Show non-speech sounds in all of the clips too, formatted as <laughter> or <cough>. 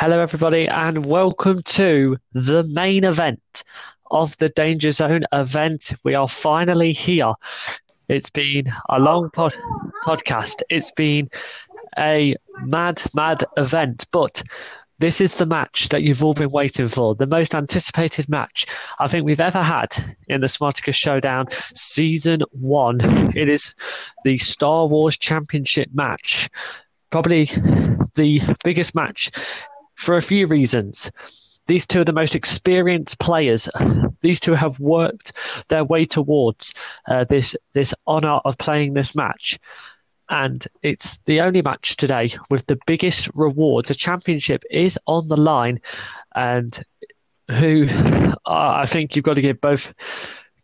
Hello, everybody, and welcome to the main event of the Danger Zone event. We are finally here. It's been a long pod- podcast. It's been a mad, mad event, but this is the match that you've all been waiting for, the most anticipated match I think we've ever had in the Smartacous Showdown Season 1. It is the Star Wars Championship match, probably the biggest match for a few reasons. These two are the most experienced players. These two have worked their way towards uh, this this honor of playing this match and it's the only match today with the biggest reward. The championship is on the line, and who uh, I think you've got to give both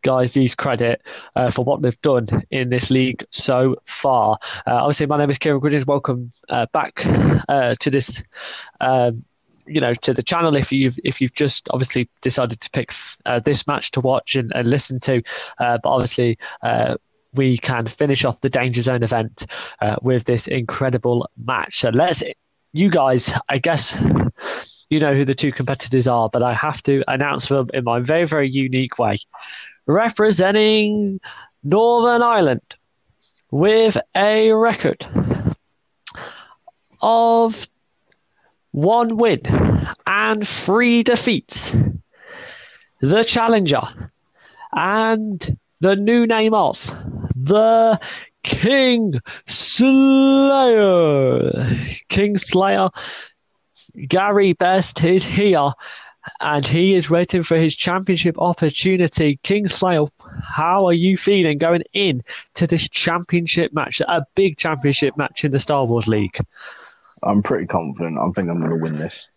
guys these credit uh, for what they've done in this league so far. Uh, obviously, my name is Kieran Griggins. Welcome uh, back uh, to this. Um, you know to the channel if you've if you've just obviously decided to pick uh, this match to watch and, and listen to uh, but obviously we can finish off the Danger Zone event with this incredible match. So let's, you guys, I guess you know who the two competitors are, but I have to announce them in my very, very unique way. Representing Northern Ireland with a record of one win and three defeats. The challenger and the new name of the King Slayer. King Slayer, Gary Best is here and he is waiting for his championship opportunity. King Slayer, how are you feeling going in to this championship match, a big championship match in the Star Wars League? I'm pretty confident. I think I'm going to win this.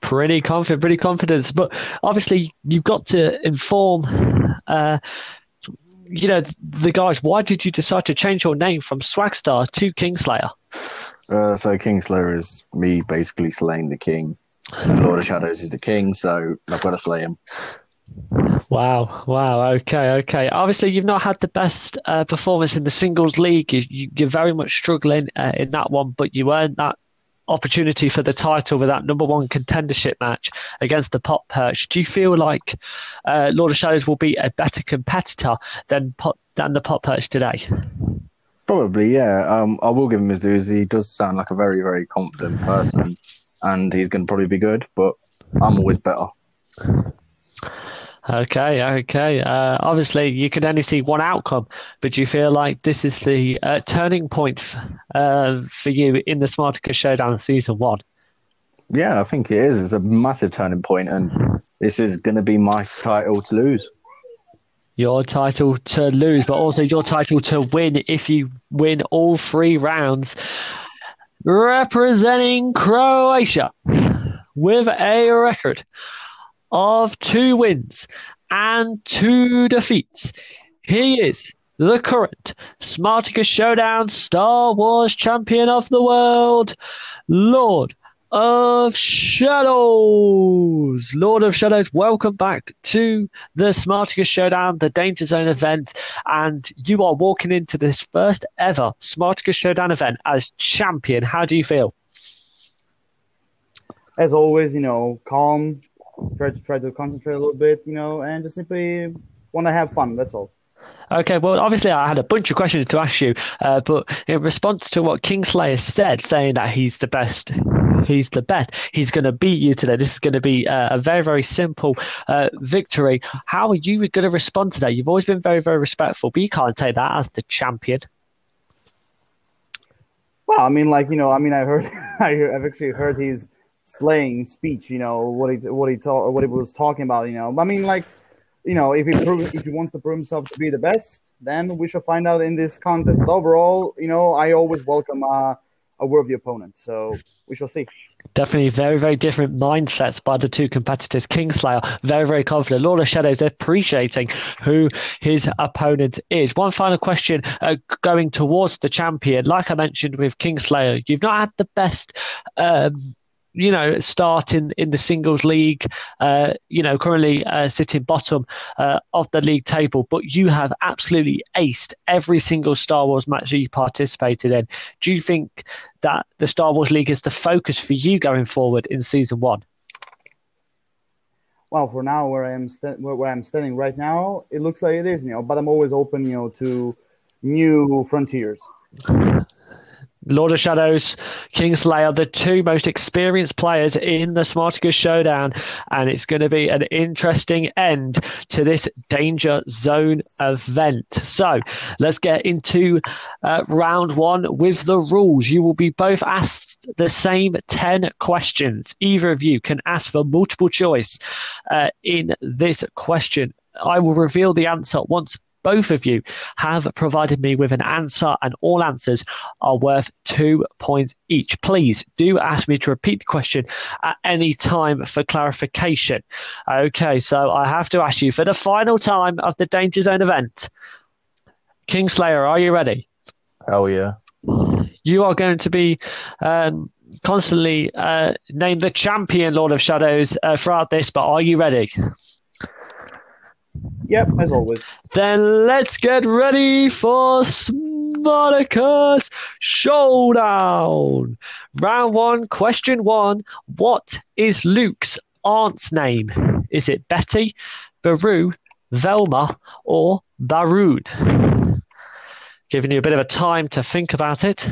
Pretty confident, pretty confident. But obviously, you've got to inform uh, you know, the guys, why did you decide to change your name from Swagstar to Kingslayer? Uh, so Kingslayer is me basically slaying the king. Lord of Shadows is the king, so I've got to slay him. Wow, wow, okay, okay. Obviously, you've not had the best uh, performance in the singles league. You, are very much struggling uh, in that one, but you earned that opportunity for the title with that number one contendership match against the Pop Perch. Do you feel like uh, Lord of Shadows will be a better competitor than than the Pop Perch today? Probably, yeah. Um, I will give him his dues. He does sound like a very, very confident person, and he's going to probably be good. But I'm always better. Okay, okay. Uh, obviously, you can only see one outcome, but do you feel like this is the uh, turning point uh, for you in the Smartacous Showdown season one? Yeah, I think it is. It's a massive turning point, and this is going to be my title to lose. Your title to lose, but also your title to win if you win all three rounds. Representing Croatia with a record of two wins and two defeats. He is the current Smartacous Showdown Star Wars champion of the world, Lord of Shadows. Lord of Shadows, welcome back to the Smartacous Showdown, the Danger Zone event. And you are walking into this first ever Smartacous Showdown event as champion. How do you feel? As always, you know, calm, try to try to concentrate a little bit, you know, and just simply want to have fun. That's all. Okay, well, obviously, I had a bunch of questions to ask you, uh, but in response to what Kingslayer said, saying that he's the best, he's the best, he's going to beat you today. This is going to be a, a very, very simple uh, victory. How are you going to respond to that? You've always been very, very respectful, but you can't take that as the champion. Well, I mean, like you know, I mean, I heard, <laughs> I've actually heard his slaying speech. You know what he what he what he was talking about. You know, I mean, like you know, if he prove, if he wants to prove himself to be the best, then we shall find out in this contest. Overall, you know, I always welcome uh, a worthy opponent. So we shall see. Definitely very, very different mindsets by the two competitors. Kingslayer, very, very confident. Lord of Shadows appreciating who his opponent is. One final question uh, going towards the champion. Like I mentioned with Kingslayer, you've not had the best um, you know, start in, in the singles league, uh, you know, currently uh, sitting bottom uh, of the league table, but you have absolutely aced every single Star Wars match that you participated in. Do you think that the Star Wars League is the focus for you going forward in season one? Well, for now, where I am st- where I'm standing right now, it looks like it is, you know. But I'm always open, you know, to new frontiers. Lord of Shadows, Kingslayer, the two most experienced players in the Smartacous Showdown, and it's going to be an interesting end to this Danger Zone event. So let's get into uh, round one with the rules. You will be both asked the same 10 questions. Either of you can ask for multiple choice uh, in this question. I will reveal the answer once both of you have provided me with an answer, and all answers are worth two points each. Please do ask me to repeat the question at any time for clarification. Okay, so I have to ask you for the final time of the Danger Zone event. Kingslayer, are you ready? Hell yeah. You are going to be um, constantly uh, named the champion Lord of Shadows uh, throughout this, but are you ready? Yep, as always. Then let's get ready for Smartacous Showdown. Round one, question one. What is Luke's aunt's name? Is it Betty, Beru, Velma, or Baroon? Giving you a bit of a time to think about it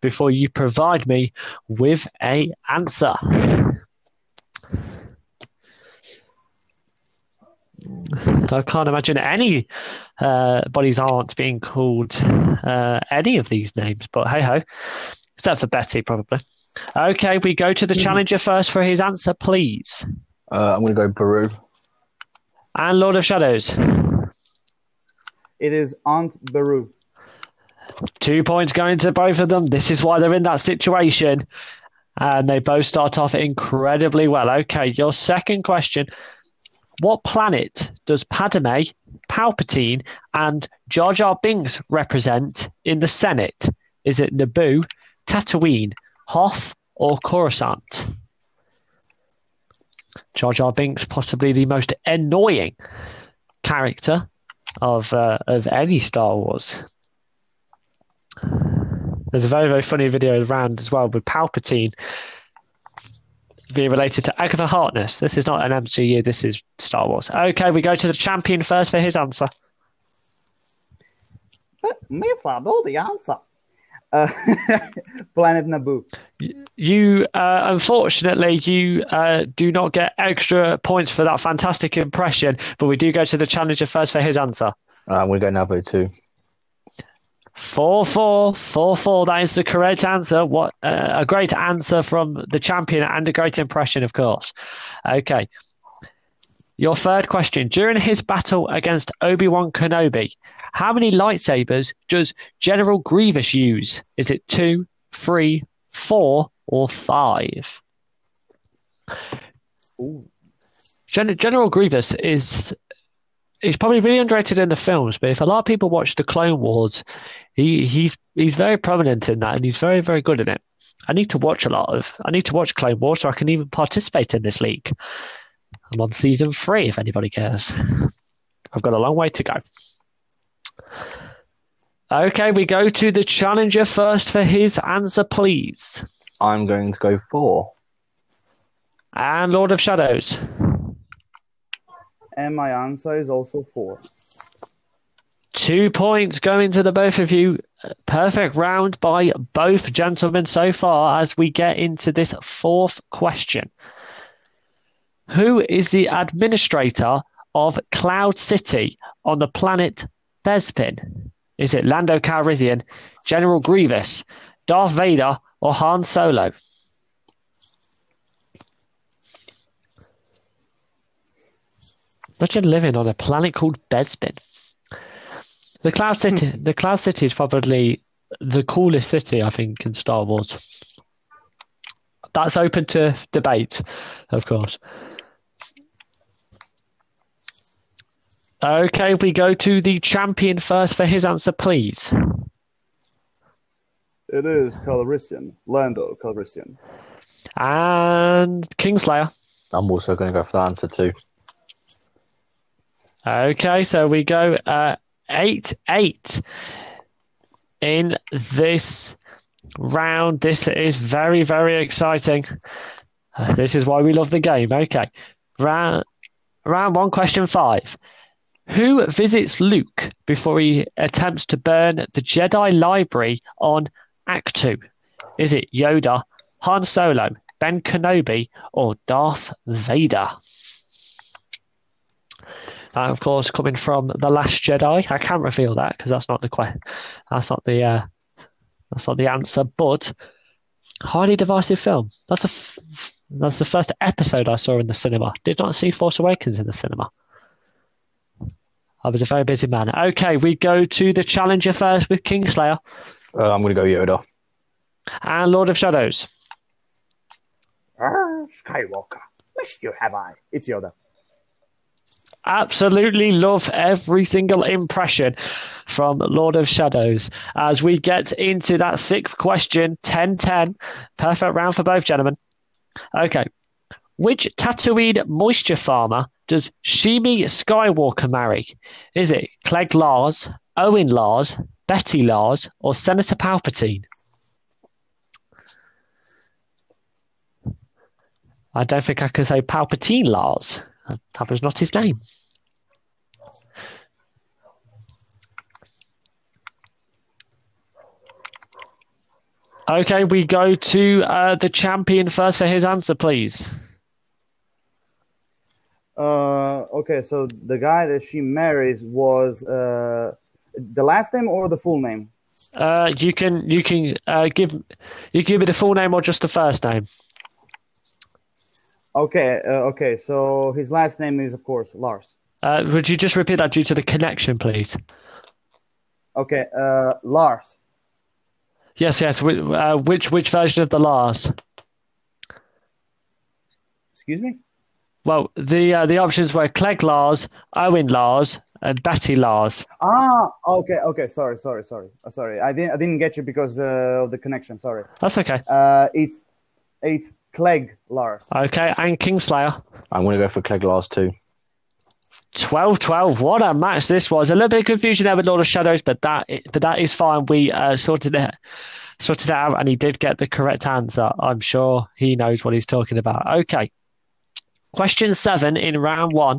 before you provide me with a answer. I can't imagine any uh, bodies aren't being called uh, any of these names, but hey ho. Except for Betty, probably. Okay, we go to the Hmm. challenger first for his answer, please. Uh, I'm going to go Beru. And Lord of Shadows. It is Aunt Beru. Two points going to both of them. This is why they're in that situation. And they both start off incredibly well. Okay, your second question. What planet does Padme, Palpatine, and Jar Jar Binks represent in the Senate? Is it Naboo, Tatooine, Hoth, or Coruscant? Jar Jar Binks, possibly the most annoying character of uh, of any Star Wars. There's a very, very funny video around as well with Palpatine being related to Agatha Harkness. This is not an MCU, this is Star Wars. Okay, we go to the champion first for his answer. Miss, I know the answer. Uh, <laughs> Planet Naboo. You, uh, unfortunately, you uh, do not get extra points for that fantastic impression, but we do go to the challenger first for his answer. Uh, I'm going to go Naboo too. Four four four four. That is the correct answer. What uh, a great answer from the champion and a great impression, of course. Okay. Your third question: During his battle against Obi Wan Kenobi, how many lightsabers does General Grievous use? Is it two, three, four, or five? Gen- General Grievous is he's probably really underrated in the films, but if a lot of people watch the Clone Wars, he he's he's very prominent in that, and he's very very good in it. I need to watch a lot of. I need to watch Clone Wars so I can even participate in this league. I'm on season three. If anybody cares, I've got a long way to go. Okay, we go to the challenger first for his answer, please. I'm going to go four. And Lord of Shadows. And my answer is also four. Two points going to the both of you. Perfect round by both gentlemen so far as we get into this fourth question. Who is the administrator of Cloud City on the planet Bespin? Is it Lando Calrissian, General Grievous, Darth Vader, or Han Solo? Imagine living on a planet called Bespin. The Cloud City, the Cloud City is probably the coolest city I think in Star Wars. That's open to debate, of course. Okay, we go to the champion first for his answer, please. It is Calrissian. Lando Calrissian. And Kingslayer. I'm also going to go for that answer too. Okay, so we go uh, 8 8 in this round. This is very, very exciting. <sighs> This is why we love the game. Okay, round, round one, question five. Who visits Luke before he attempts to burn the Jedi library on Ahch-To? Is it Yoda, Han Solo, Ben Kenobi, or Darth Vader? Uh, of course, coming from the Last Jedi, I can't reveal that because that's not the que- that's not the uh, that's not the answer. But highly divisive film. That's a f- that's the first episode I saw in the cinema. Did not see Force Awakens in the cinema. I was a very busy man. Okay, we go to the challenger first with Kingslayer Uh, I'm going to go Yoda. and Lord of Shadows. Ah, Skywalker, missed you have I? It's Yoda. Absolutely love every single impression from Lord of Shadows as we get into that sixth question 10 10. Perfect round for both gentlemen. Okay. Which Tatooine moisture farmer does Shmi Skywalker marry? Is it Cliegg Lars, Owen Lars, Betty Lars, or Senator Palpatine? I don't think I can say Palpatine Lars. That was not his name. Okay, we go to uh, the champion first for his answer, please. Uh, okay, so the guy that she marries was uh, the last name or the full name? Uh, you can you can uh, give you give me the full name or just the first name. Okay, uh, okay. So his last name is, of course, Lars. Uh, would you just repeat that due to the connection, please? Okay, uh, Lars. Yes, yes. Which, uh, which which version of the Lars? Excuse me. Well, the uh, the options were Cliegg Lars, Owen Lars, and Betty Lars. Ah, okay, okay. Sorry, sorry, sorry, sorry. I didn't, I didn't get you because uh, of the connection. Sorry. That's okay. Uh, it's, it's Cliegg Lars. Okay, and Kingslayer. I'm going to go for Cliegg Lars too. 12 12 what a match this was. A little bit of confusion there with lord of shadows but that but that is fine. We uh, sorted it sorted it out and he did get the correct answer. I'm sure he knows what he's talking about. Okay. Question seven in round one.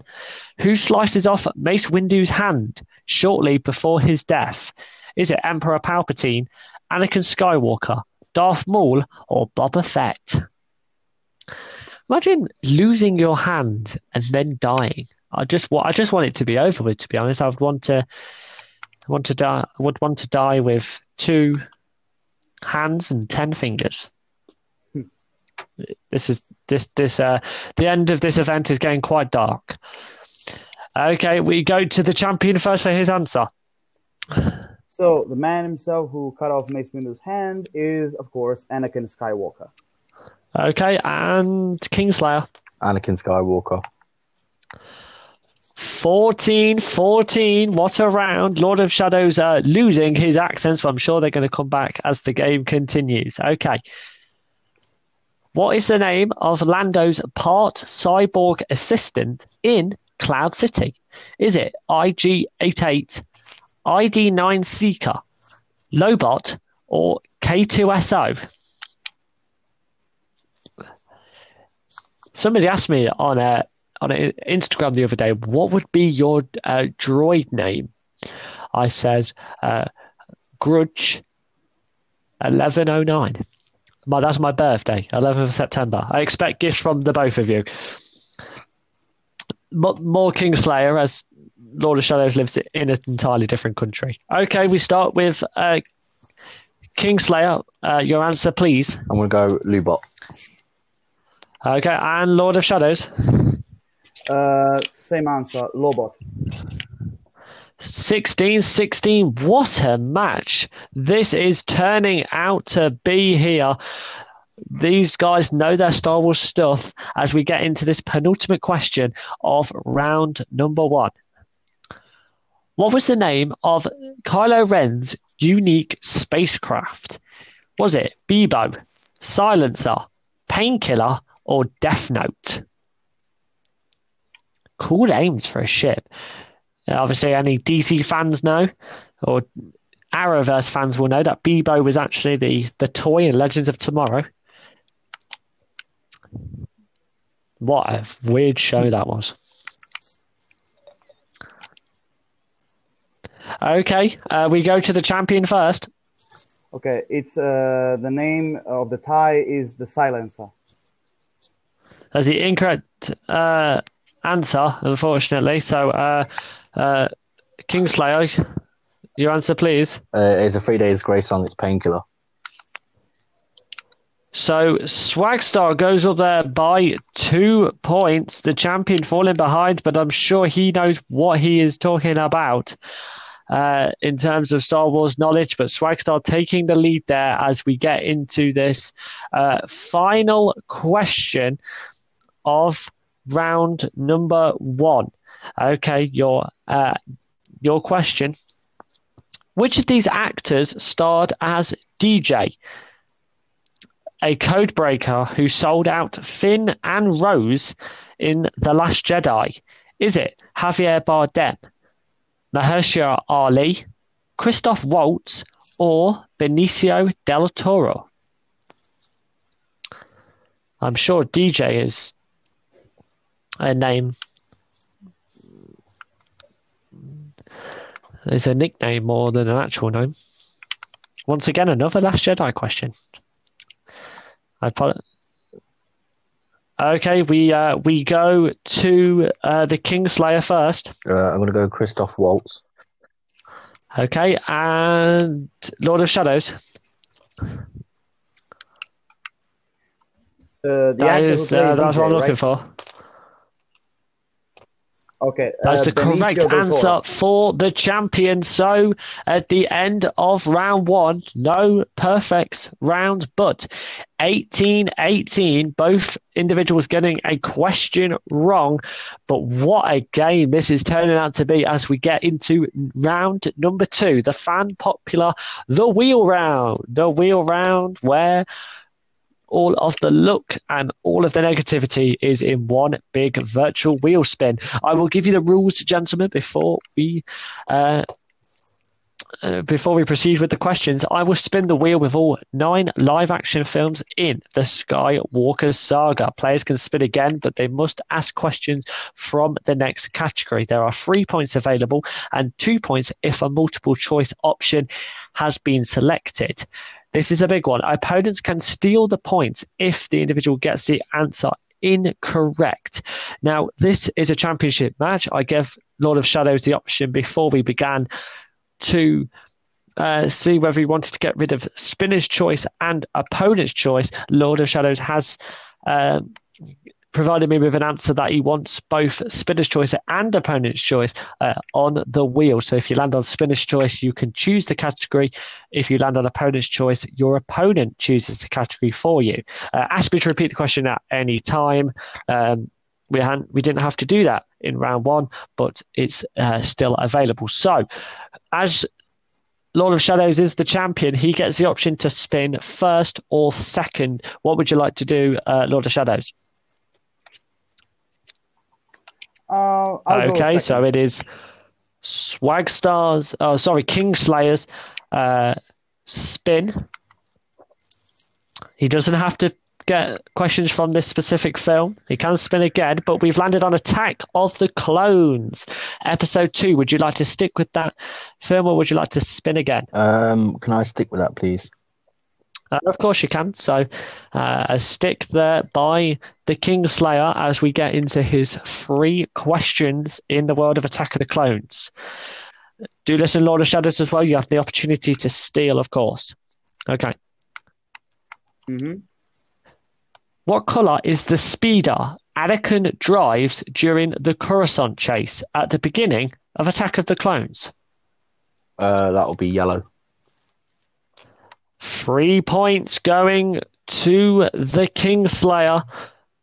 Who slices off mace windu's hand shortly before his death? Is it emperor palpatine anakin skywalker darth maul or boba fett imagine losing your hand and then dying I just want I just want it to be over with. To be honest, I would want to want to die. I would want to die with two hands and ten fingers. This is this this uh the end of this event is getting quite dark. Okay, we go to the champion first for his answer. So the man himself who cut off Mace Windu's hand is, of course, Anakin Skywalker. Okay, and Kingslayer. Anakin Skywalker. 14 14 what a round. Lord of shadows uh, losing his accents but i'm sure they're going to come back as the game continues. Okay. What is the name of lando's part cyborg assistant in cloud city? Is it ig88 id9 seeker lobot or k2so somebody asked me on a on Instagram the other day, what would be your uh, droid name? I says uh, Grudge eleven oh nine. My that's my birthday, eleventh of September. I expect gifts from the both of you. But more Kingslayer as Lord of Shadows lives in an entirely different country. Okay, we start with uh, Kingslayer. Uh, your answer, please. I'm going to go Lobot. Okay, and Lord of Shadows. Uh, same answer, Lobot. 16 16. What a match. This is turning out to be here. These guys know their Star Wars stuff as we get into this penultimate question of round number one. What was the name of Kylo Ren's unique spacecraft? Was it Beebo, Silencer, Painkiller, or Death Note? Cool names for a ship. Uh, obviously, any DC fans know, or Arrowverse fans will know that Beebo was actually the, the toy in Legends of Tomorrow. What a weird show that was. Okay, uh, we go to the champion first. Okay, it's uh, the name of the tie is the silencer. That's the incorrect uh, answer, unfortunately. So, uh, uh, Kingslayer, your answer, please. Uh, it's a three days grace on its painkiller. So Swagstar goes up there by two points. The champion falling behind, but I'm sure he knows what he is talking about uh, in terms of Star Wars knowledge. But Swagstar taking the lead there as we get into this uh, final question of round number one. Okay, your uh, your question. Which of these actors starred as DJ? A codebreaker who sold out Finn and Rose in The Last Jedi? Is it Javier Bardem, Mahershala Ali, Christoph Waltz, or Benicio del Toro? I'm sure DJ is a name. It's a nickname more than an actual name. Once again, another Last Jedi question. I put. Okay, we uh, we go to uh, the Kingslayer first. Uh, I'm going to go Christoph Waltz. Okay, and Lord of Shadows. Uh, the That actor who is, played uh, that's what I'm looking right? for. Okay, That's uh, the Benicio correct answer for the champion. So at the end of round one, no perfect round, but 18 18, both individuals getting a question wrong. But what a game this is turning out to be as we get into round number two, the fan popular, the wheel round. The wheel round where all of the look and all of the negativity is in one big virtual wheel spin. I will give you the rules, gentlemen, before we uh, uh, before we proceed with the questions. I will spin the wheel with all nine live action films in the Skywalker saga. Players can spin again, but they must ask questions from the next category. There are three points available and two points if a multiple choice option has been selected. This is a big one. Opponents can steal the points if the individual gets the answer incorrect. Now, this is a championship match. I gave Lord of Shadows the option before we began to uh, see whether he wanted to get rid of spinner's choice and opponent's choice. Lord of Shadows has um provided me with an answer that he wants both spinner's choice and opponent's choice uh, on the wheel. So if you land on spinner's choice, you can choose the category. If you land on opponent's choice, your opponent chooses the category for you. Uh, ask me to repeat the question at any time. Um, we hadn't, we didn't have to do that in round one, but it's uh, still available. So, as Lord of Shadows is the champion, he gets the option to spin first or second. What would you like to do, uh, Lord of Shadows? Uh, I'll okay, second. so it is Swag Stars, oh, sorry, Kingslayer's uh, spin. He doesn't have to get questions from this specific film. He can spin again, but we've landed on Attack of the Clones, episode two. Would you like to stick with that film or would you like to spin again? Um, can I stick with that, please? Uh, of course you can. So uh, a stick there by the Kingslayer as we get into his three questions in the world of Attack of the Clones. Do listen, Lord of Shadows, as well. You have the opportunity to steal, of course. Okay. hmm What color is the speeder Anakin drives during the Coruscant chase at the beginning of Attack of the Clones? Uh, that will be yellow. Three points going to the Kingslayer.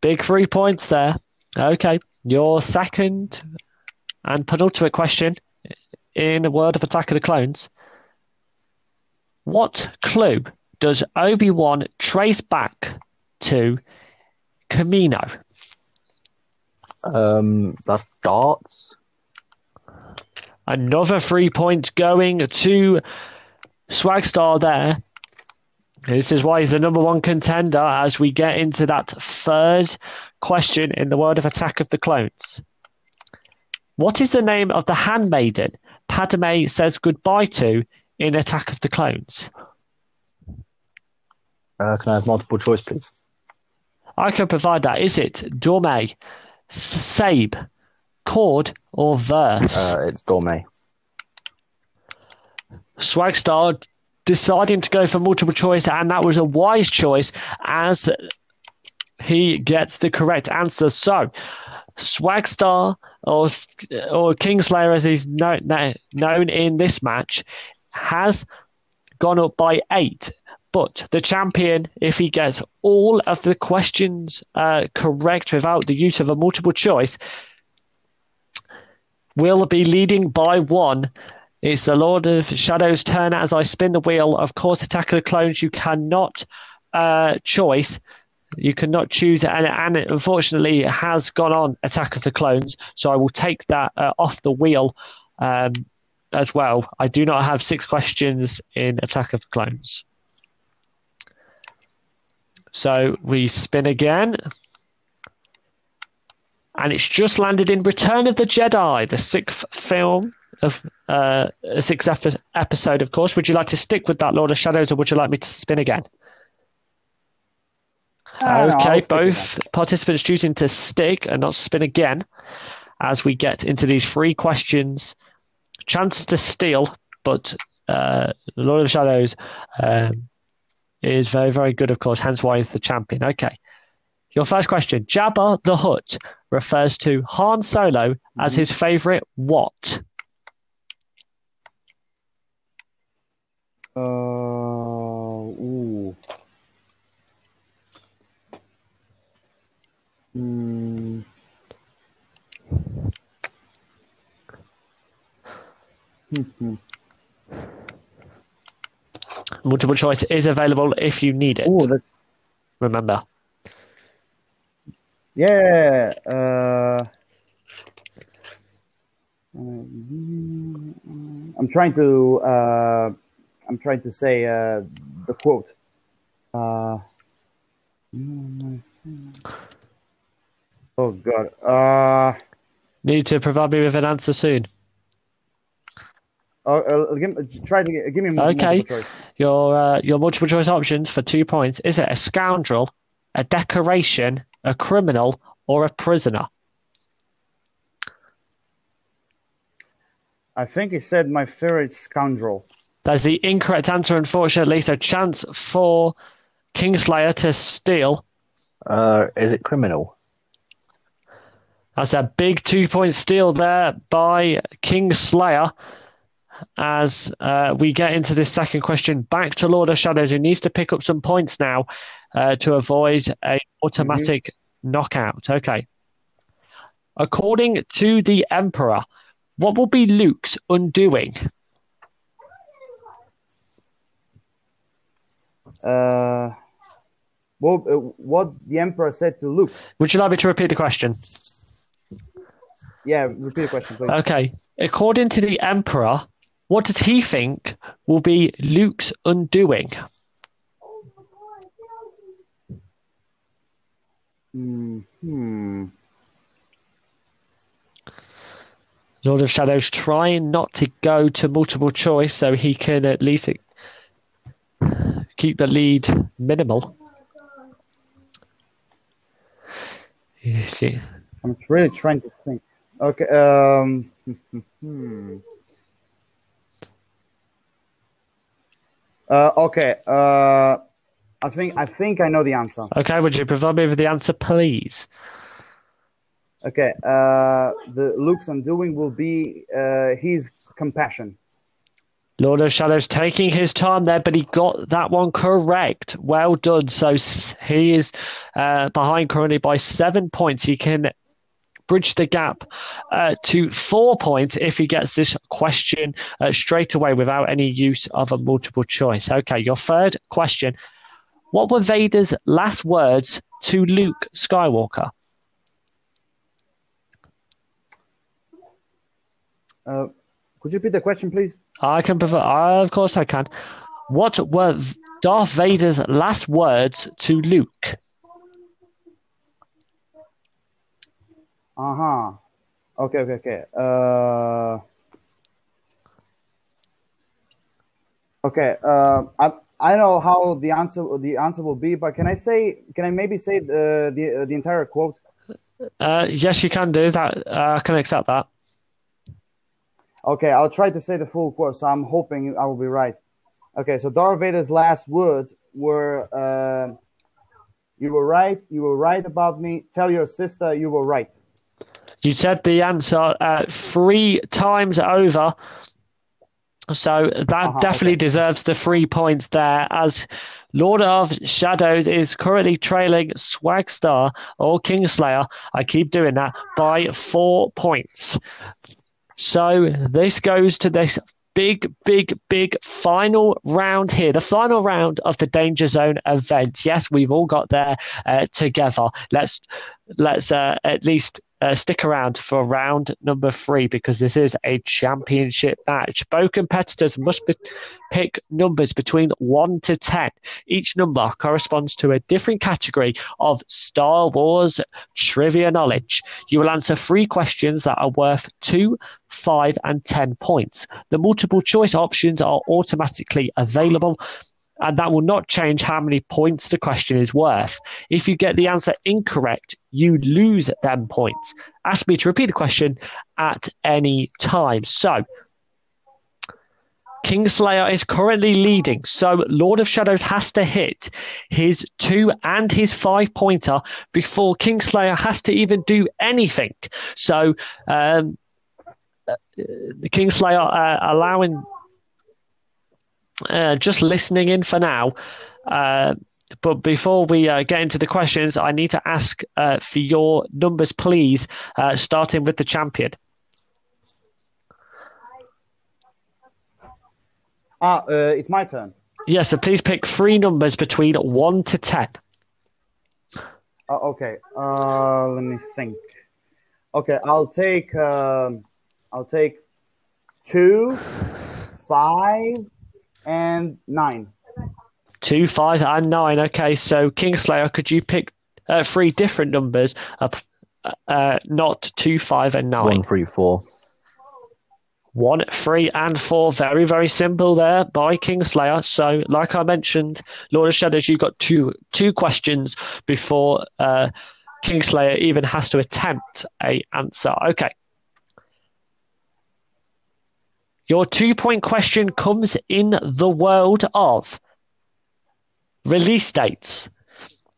Big three points there. Okay, your second and penultimate question in the world of Attack of the Clones. What clue does Obi Wan trace back to Kamino? Um, that's darts. Another three points going to Swagstar there. This is why he's the number one contender as we get into that third question in the world of Attack of the Clones. What is the name of the handmaiden Padme says goodbye to in Attack of the Clones? Uh, can I have multiple choice, please? I can provide that. Is it Dorme, Sabe, Corde, or Verse? Uh, it's Dorme. Swagstar deciding to go for multiple choice, and that was a wise choice as he gets the correct answer. So, Swagstar, or or Kingslayer as he's known, known in this match, has gone up by eight. But the champion, if he gets all of the questions uh, correct without the use of a multiple choice, will be leading by one. It's the Lord of Shadows' turn as I spin the wheel. Of course, Attack of the Clones, you cannot uh, choice. You cannot choose, and, and it unfortunately it has gone on Attack of the Clones. So I will take that uh, off the wheel um, as well. I do not have six questions in Attack of the Clones. So we spin again. And it's just landed in Return of the Jedi, the sixth film of uh, a sixth episode, of course. Would you like to stick with that, Lord of Shadows, or would you like me to spin again? Uh, okay, no, both participants choosing to stick and not spin again as we get into these three questions. Chance to steal, but uh, Lord of Shadows um, is very, very good, of course, hence why he's the champion. Okay. Your first question Jabba the Hutt refers to Han Solo as Mm-hmm. his favorite what? Uh. Hmm. Multiple choice is available if you need it. Ooh, that's Remember. yeah. Uh, I'm trying to. Uh, I'm trying to say uh, the quote. Uh, oh God. Uh, Need to provide me with an answer soon. uh, uh, give, try to give me multiple Okay. choice. Your uh, your multiple choice options for two points. Is it a scoundrel, a decoration, a criminal, or a prisoner? I think he said my favorite scoundrel. That's the incorrect answer, unfortunately. So chance for Kingslayer to steal. Uh, is it criminal? That's a big two point steal there by Kingslayer. As uh, we get into this second question, back to Lord of Shadows, who needs to pick up some points now uh, to avoid a automatic knockout. Okay. According to the Emperor, what will be Luke's undoing? Uh, well, uh, what the emperor said to Luke. Would you like me to repeat the question? Yeah, repeat the question, please. Okay. According to the Emperor, what does he think will be Luke's undoing? Hmm. hmm. Lord of Shadows trying not to go to multiple choice so he can at least keep the lead minimal. You see. I'm really trying to think. Okay. Um. hmm. <laughs> Uh, okay. Uh, I think I think I know the answer. Okay, would you provide me with the answer, please? Okay. Uh, the Luke's undoing will be uh, his compassion. Lord of Shadows taking his time there, but he got that one correct. Well done. So he is uh, behind currently by seven points. He can bridge the gap uh, to four points if he gets this question uh, straight away without any use of a multiple choice. Okay, your third question. What were Vader's last words to Luke Skywalker? Uh, could you repeat the question, please? I can prefer. Uh, of course, I can. What were Darth Vader's last words to Luke? Uh huh. Okay, okay, okay. Uh, okay. Uh, I I know how the answer the answer will be, but can I say? Can I maybe say the the, the entire quote? Uh, yes, you can do that. Uh, I can accept that. Okay, I'll try to say the full quote. So I'm hoping I will be right. Okay, so Darth Vader's last words were, uh, "You were right. You were right about me. Tell your sister you were right." You said the answer uh, three times over. So that Uh-huh, definitely okay. deserves the three points there, as Lord of Shadows is currently trailing Swagstar or Kingslayer. I keep doing that by four points. So this goes to this big, big, big final round here, the final round of the Danger Zone event. Yes, we've all got there uh, together. Let's let's uh, at least uh, stick around for round number three because this is a championship match. Both competitors must be- pick numbers between one to ten. Each number corresponds to a different category of Star Wars trivia knowledge. You will answer three questions that are worth two, five, and ten points. The multiple choice options are automatically available and that will not change how many points the question is worth. If you get the answer incorrect, you lose them points. Ask me to repeat the question at any time. So, Kingslayer is currently leading, so Lord of Shadows has to hit his two and his five pointer before Kingslayer has to even do anything. So, um, uh, the Kingslayer uh, allowing uh, just listening in for now. Uh, but before we uh, get into the questions, I need to ask uh, for your numbers, please, uh, starting with the champion. Ah, uh, it's my turn. Yeah, so please pick three numbers between 1 to 10. Uh, okay. Uh, let me think. Okay, I'll take. Um, I'll take two, five, and nine. 2, 5, and 9. Okay, so Kingslayer, could you pick uh, three different numbers, uh, uh, not 2, 5, and 9? One, three, four. One, three, and four. Very, very simple there by Kingslayer. So, like I mentioned, Lord of Shadows, you've got two two questions before uh, Kingslayer even has to attempt a answer. Okay. Your two point question comes in the world of release dates.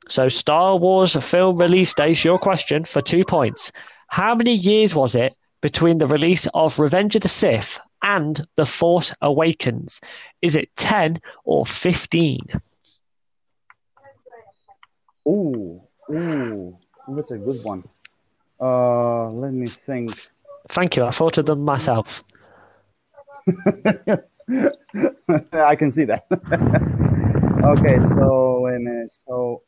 So, Star Wars film release dates, your question for two points. How many years was it between the release of Revenge of the Sith and The Force Awakens? Is it 10 or 15? Ooh, ooh, that's a good one. Uh, let me think. Thank you. I thought of them myself. <laughs> I can see that. <laughs> okay, so wait a minute. So,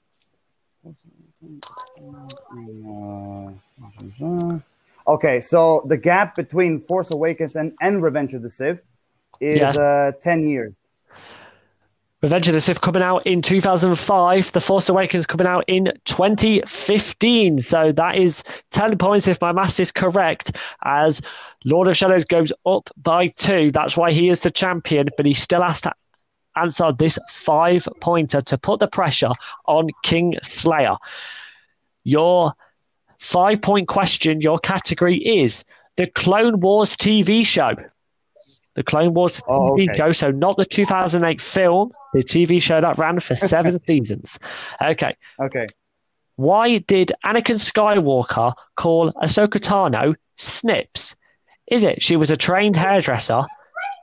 uh, okay, so the gap between Force Awakens and, and Revenge of the Sith is Yes. uh, ten years. Revenge of the Sith coming out in 2005. The Force Awakens coming out in 2015. So that is 10 points if my maths is correct, as Lord of Shadows goes up by two. That's why he is the champion, but he still has to answer this five pointer to put the pressure on King Slayer. Your five point question, your category is the Clone Wars TV show. The Clone Wars Oh, TV okay. show, so not the 2008 film, the TV show that ran for <laughs> seven seasons. Okay. Okay. Why did Anakin Skywalker call Ahsoka Tano Snips? Is it she was a trained hairdresser,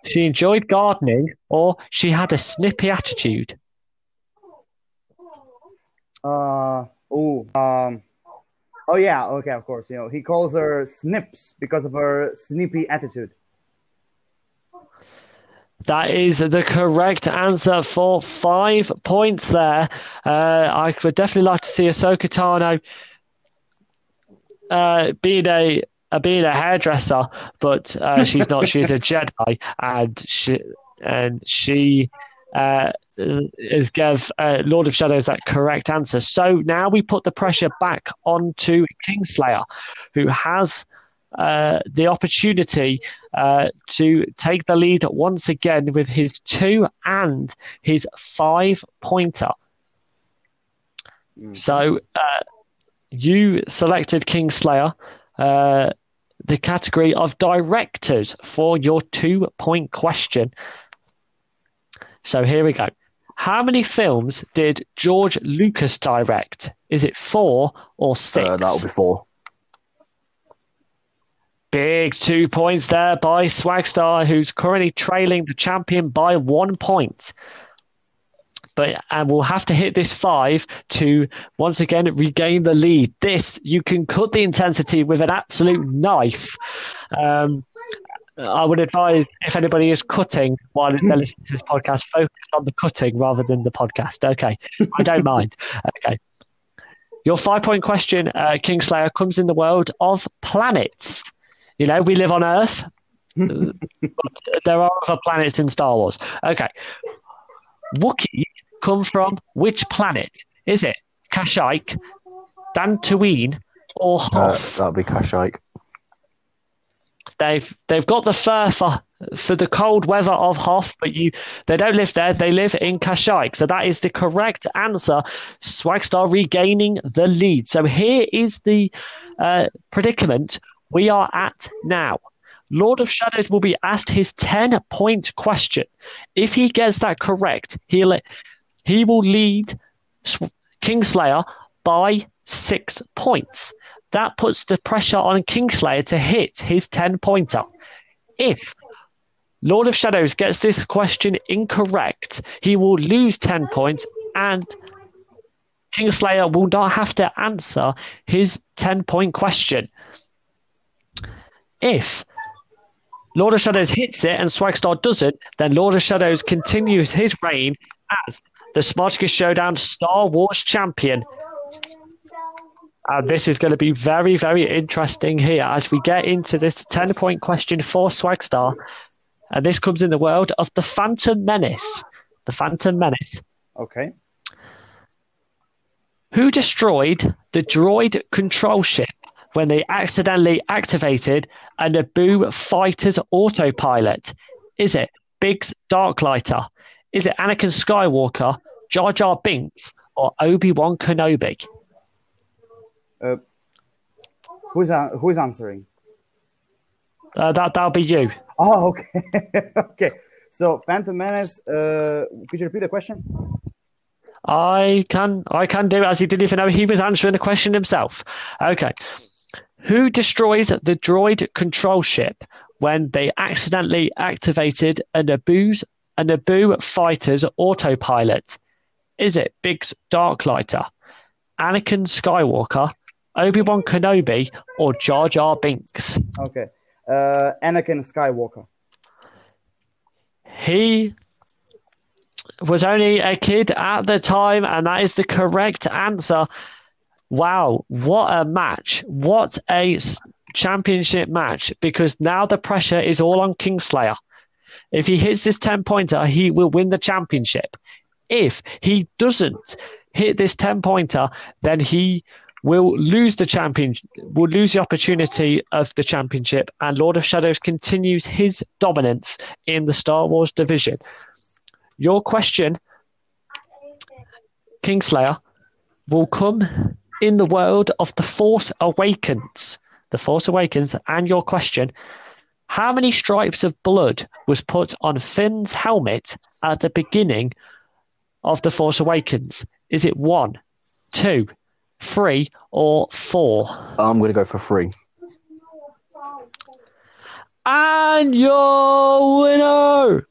she enjoyed gardening, or she had a snippy attitude? Uh, ooh, um, oh yeah, okay, of course. You know, he calls her Snips because of her snippy attitude. That is the correct answer for five points there. Uh, I would definitely like to see Ahsoka Tano uh, being a uh, being a hairdresser, but uh, she's not. she's a Jedi, and she and she uh, is give uh, Lord of Shadows that correct answer. So now we put the pressure back onto Kingslayer, who has uh, the opportunity uh, to take the lead once again with his two and his five pointer. Mm-hmm. So uh, you selected Kingslayer, uh, the category of directors for your two point question. So here we go. How many films did George Lucas direct? Is it four or six? Uh, that'll be four. Big two points there by Swagstar, who's currently trailing the champion by one point. But and we'll have to hit this five to once again regain the lead. This you can cut the intensity with an absolute knife. Um, I would advise if anybody is cutting while they're listening to this podcast, focus on the cutting rather than the podcast. Okay, I don't mind. Okay. Your five point question, uh, Kingslayer, comes in the world of planets. You know, we live on Earth, but <laughs> there are other planets in Star Wars. Okay. Wookiee come from which planet? Is it Kashyyyk, Dantooine, or uh, Hoth? Uh, that'd be Kashyyyk. They've they've got the fur for for the cold weather of Hoth, but you they don't live there. They live in Kashyyyk. So that is the correct answer. Swagstar regaining the lead. So here is the uh, predicament we are at now. Lord of Shadows will be asked his 10 point question. If he gets that correct, he'll, he will lead Kingslayer by six points. That puts the pressure on Kingslayer to hit his 10 pointer. If Lord of Shadows gets this question incorrect, he will lose 10 points and Kingslayer will not have to answer his 10 point question. If Lord of Shadows hits it and Swagstar doesn't, then Lord of Shadows continues his reign as the Smartacous Showdown Star Wars champion. And this is going to be very, very interesting here as we get into this 10 point question for Swagstar. And this comes in the world of the Phantom Menace. The Phantom Menace. Okay. Who destroyed the droid control ship when they accidentally activated a Naboo fighter's autopilot? Is it Biggs Darklighter? Is it Anakin Skywalker, Jar Jar Binks, or Obi Wan Kenobi? Uh, who's uh, who's answering? Uh, that that'll be you. Oh, okay, <laughs> okay. So, Phantom Menace. Uh, could you repeat the question? I can I can do it as he didn't even know he was answering the question himself. Okay. Who destroys the droid control ship when they accidentally activated a Naboo's a Naboo fighter's autopilot? Is it Biggs Darklighter, Anakin Skywalker, Obi Wan Kenobi, or Jar Jar Binks? Okay, uh, Anakin Skywalker. He was only a kid at the time, and that is the correct answer. Wow, what a match! What a championship match! Because now the pressure is all on Kingslayer. If he hits this 10 pointer, he will win the championship. If he doesn't hit this 10 pointer, then he will lose the champion, will lose the opportunity of the championship, and Lord of Shadows continues his dominance in the Star Wars division. Your question, Kingslayer, will come in the world of The Force Awakens. The Force Awakens, and your question How many stripes of blood was put on Finn's helmet at the beginning of The Force Awakens? Is it one, two, three, or four? I'm going to go for three. And your winner,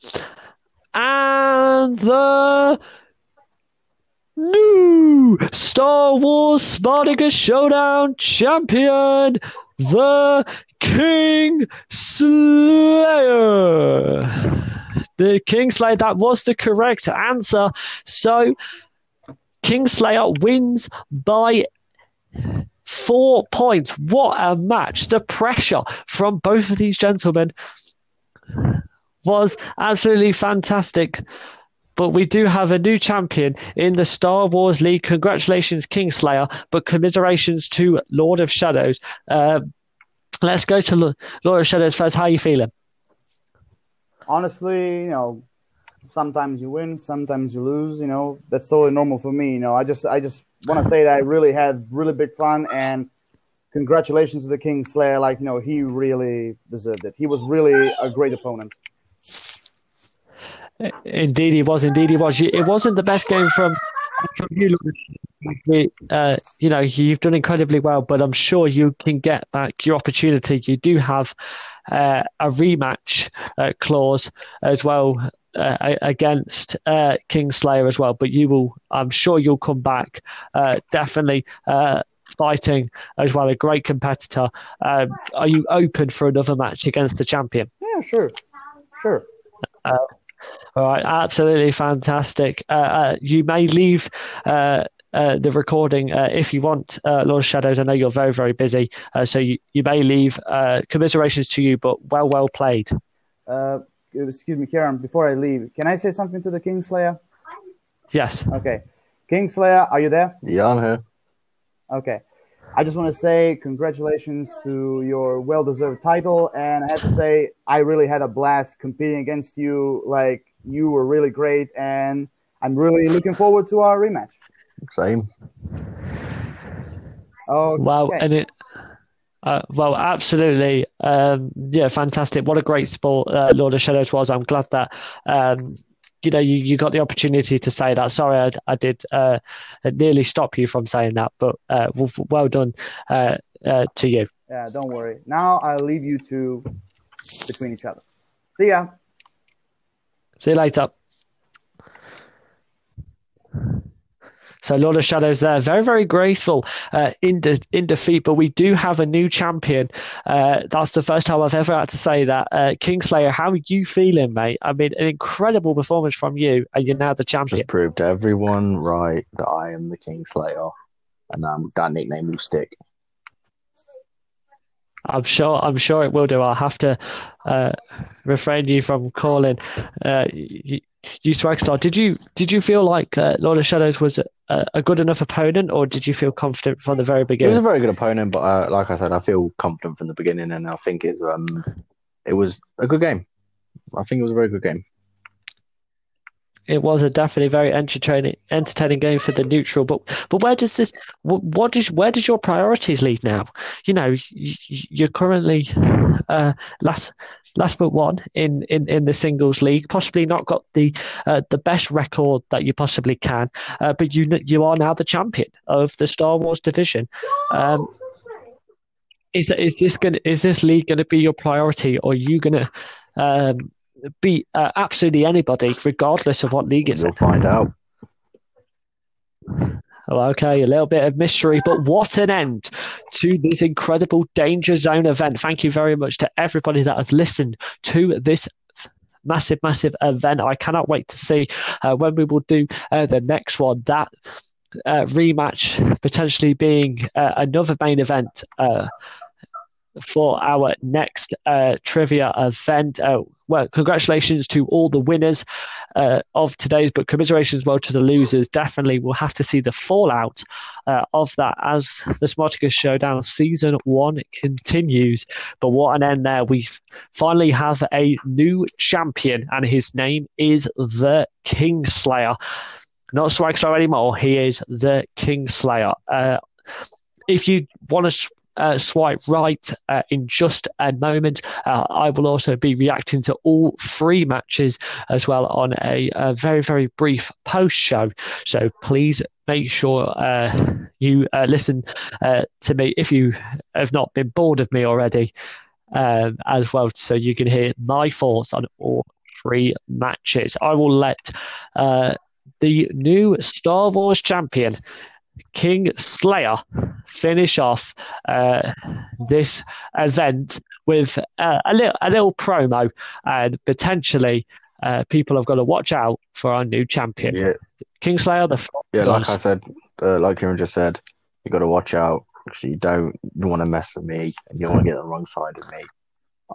and the new Star Wars Smartacous Showdown champion, the King Slayer. the King Slayer, That was the correct answer. So King Slayer wins by four points. What a match! The pressure from both of these gentlemen was absolutely fantastic. But we do have a new champion in the Star Wars League. Congratulations, Kingslayer, but commiserations to Lord of Shadows. Uh, let's go to Lord of Shadows first. How are you feeling? Honestly, you know, sometimes you win, sometimes you lose. You know, that's totally normal for me. You know, I just, I just want to say that I really had really big fun and congratulations to the Kingslayer. Like, you know, he really deserved it. He was really a great opponent. Indeed, he was. Indeed, he was. It wasn't the best game from from you. Uh, you know, you've done incredibly well, but I'm sure you can get back your opportunity. You do have uh, a rematch uh, clause as well uh, against uh, Kingslayer as well. But you will, I'm sure, you'll come back uh, definitely uh, fighting as well. A great competitor. Um, are you open for another match against the champion? Yeah, sure, sure. Uh, all right, absolutely fantastic. Uh, uh, you may leave uh, uh the recording uh, if you want, uh, Lord Shadows. I know you're very, very busy, so you, you may leave. commiserations to you, but well, well played. excuse me, Kieran. Before I leave, can I say something to the Kingslayer? Yes. Okay, Kingslayer, are you there? Yeah, I'm here. Okay. I just want to say congratulations to your well deserved title. And I have to say, I really had a blast competing against you. Like, you were really great. And I'm really looking forward to our rematch. Same. Oh, wow. And it. Uh, well, absolutely. Um, yeah, fantastic. What a great sport uh, Lord of Shadows was. I'm glad that um, you know, you, you got the opportunity to say that. Sorry, I, I did uh, nearly stop you from saying that, but uh, well done uh, uh, to you. Yeah, don't worry. Now I'll leave you two between each other. See ya. See you later. So Lord of Shadows there, very very graceful uh, in de- in defeat, but we do have a new champion. Uh, that's the first time I've ever had to say that. Uh, Kingslayer, how are you feeling, mate? I mean, an incredible performance from you, and you're now the champion. Just proved everyone right that I am the Kingslayer, and um, that nickname will stick. I'm sure. I'm sure it will do. I'll have to uh, refrain you from calling uh, you, you Swag Star. Did you did you feel like uh, Lord of Shadows was a, a, good enough opponent, or did you feel confident from the very beginning? He was a very good opponent, but uh, like I said, I feel confident from the beginning, and I think it's um it was a good game. I think it was a very good game it was a definitely very entertaining entertaining game for the neutral. But but where does this what does where does your priorities lead now? You know, you're currently uh, last last but one in, in, in the singles league. Possibly not got the uh, the best record that you possibly can, uh, but you you are now the champion of the Star Wars division. Um, is is this going is this league going to be your priority, or are you going to um, beat uh, absolutely anybody, regardless of what league it's You'll in. find out. Oh, okay, a little bit of mystery, but what an end to this incredible Danger Zone event. Thank you very much to everybody that have listened to this massive, massive event. I cannot wait to see uh, when we will do uh, the next one. That uh, rematch potentially being uh, another main event uh, for our next uh, trivia event. Uh, well, congratulations to all the winners uh, of today's, but commiserations well to the losers. Definitely, we'll have to see the fallout uh, of that as the Smartacous Showdown season one continues. But what an end there! We finally have a new champion, and his name is the Kingslayer. Not Swagstar anymore. He is the Kingslayer. Uh, if you want to uh, swipe right uh, in just a moment. Uh, I will also be reacting to all three matches as well on a, a very, very brief post show. So please make sure uh, you uh, listen uh, to me if you have not been bored of me already um, as well, so you can hear my thoughts on all three matches. I will let the new Star Wars champion Kingslayer finish off uh, this event with uh, a little a little promo and potentially uh, people have got to watch out for our new champion, Yeah, Kingslayer. The yeah. Like. I said, uh, like Kieran just said, you got to watch out. 'cause You don't want to mess with me, and you don't want to get on the wrong side of me.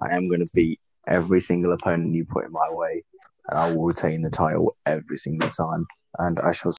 I am going to beat every single opponent you put in my way, and I will retain the title every single time. And I shall